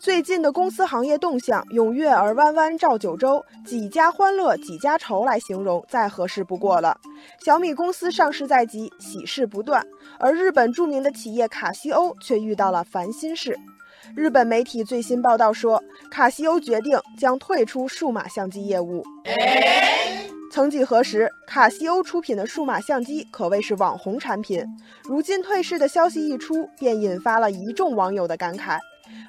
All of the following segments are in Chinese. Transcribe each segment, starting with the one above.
最近的公司行业动向，用“月儿弯弯照九州，几家欢乐几家愁”来形容再合适不过了。小米公司上市在即，喜事不断，而日本著名的企业卡西欧却遇到了烦心事。日本媒体最新报道说，卡西欧决定将退出数码相机业务。曾几何时，卡西欧出品的数码相机可谓是网红产品，如今退市的消息一出，便引发了一众网友的感慨。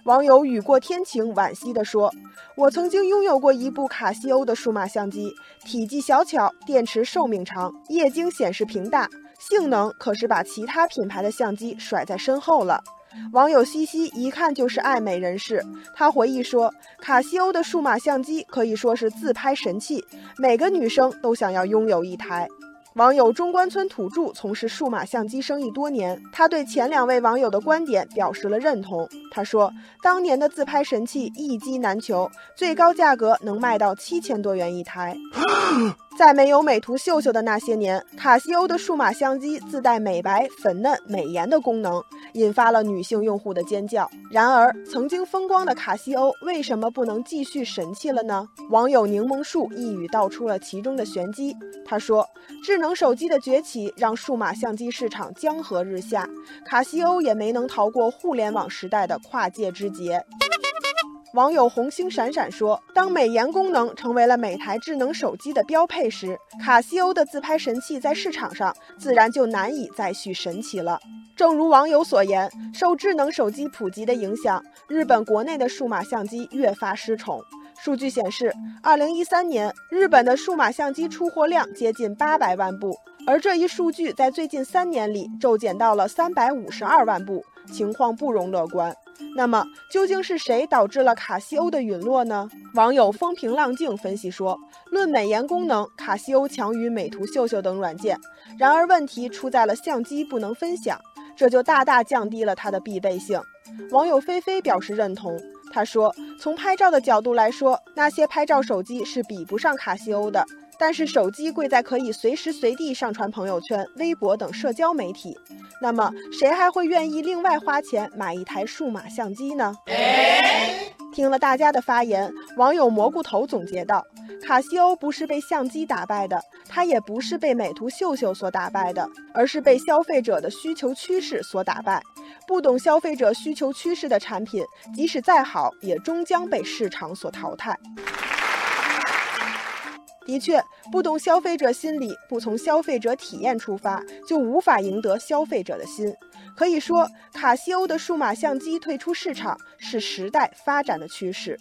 网友雨过天晴惋惜地说：“我曾经拥有过一部卡西欧的数码相机，体积小巧，电池寿命长，液晶显示屏大，性能可是把其他品牌的相机甩在身后了。”网友西西一看就是爱美人士，他回忆说：“卡西欧的数码相机可以说是自拍神器，每个女生都想要拥有一台。”网友中关村土著从事数码相机生意多年，他对前两位网友的观点表示了认同。他说：“当年的自拍神器一机难求，最高价格能卖到七千多元一台。在没有美图秀秀的那些年，卡西欧的数码相机自带美白、粉嫩、美颜的功能，引发了女性用户的尖叫。然而，曾经风光的卡西欧为什么不能继续神气了呢？”网友柠檬树一语道出了其中的玄机。他说：“智能手机的崛起让数码相机市场江河日下，卡西欧也没能逃过互联网时代的跨界之劫。”网友红星闪闪说：“当美颜功能成为了每台智能手机的标配时，卡西欧的自拍神器在市场上自然就难以再续神奇了。”正如网友所言，受智能手机普及的影响，日本国内的数码相机越发失宠。数据显示，二零一三年日本的数码相机出货量接近八百万部，而这一数据在最近三年里骤减到了三百五十二万部，情况不容乐观。那么，究竟是谁导致了卡西欧的陨落呢？网友风平浪静分析说，论美颜功能，卡西欧强于美图秀秀等软件。然而，问题出在了相机不能分享，这就大大降低了它的必备性。网友菲菲表示认同，他说：“从拍照的角度来说，那些拍照手机是比不上卡西欧的。”但是手机贵在可以随时随地上传朋友圈、微博等社交媒体，那么谁还会愿意另外花钱买一台数码相机呢？听了大家的发言，网友蘑菇头总结道：卡西欧不是被相机打败的，它也不是被美图秀秀所打败的，而是被消费者的需求趋势所打败。不懂消费者需求趋势的产品，即使再好，也终将被市场所淘汰。的确，不懂消费者心理，不从消费者体验出发，就无法赢得消费者的心。可以说，卡西欧的数码相机退出市场是时代发展的趋势。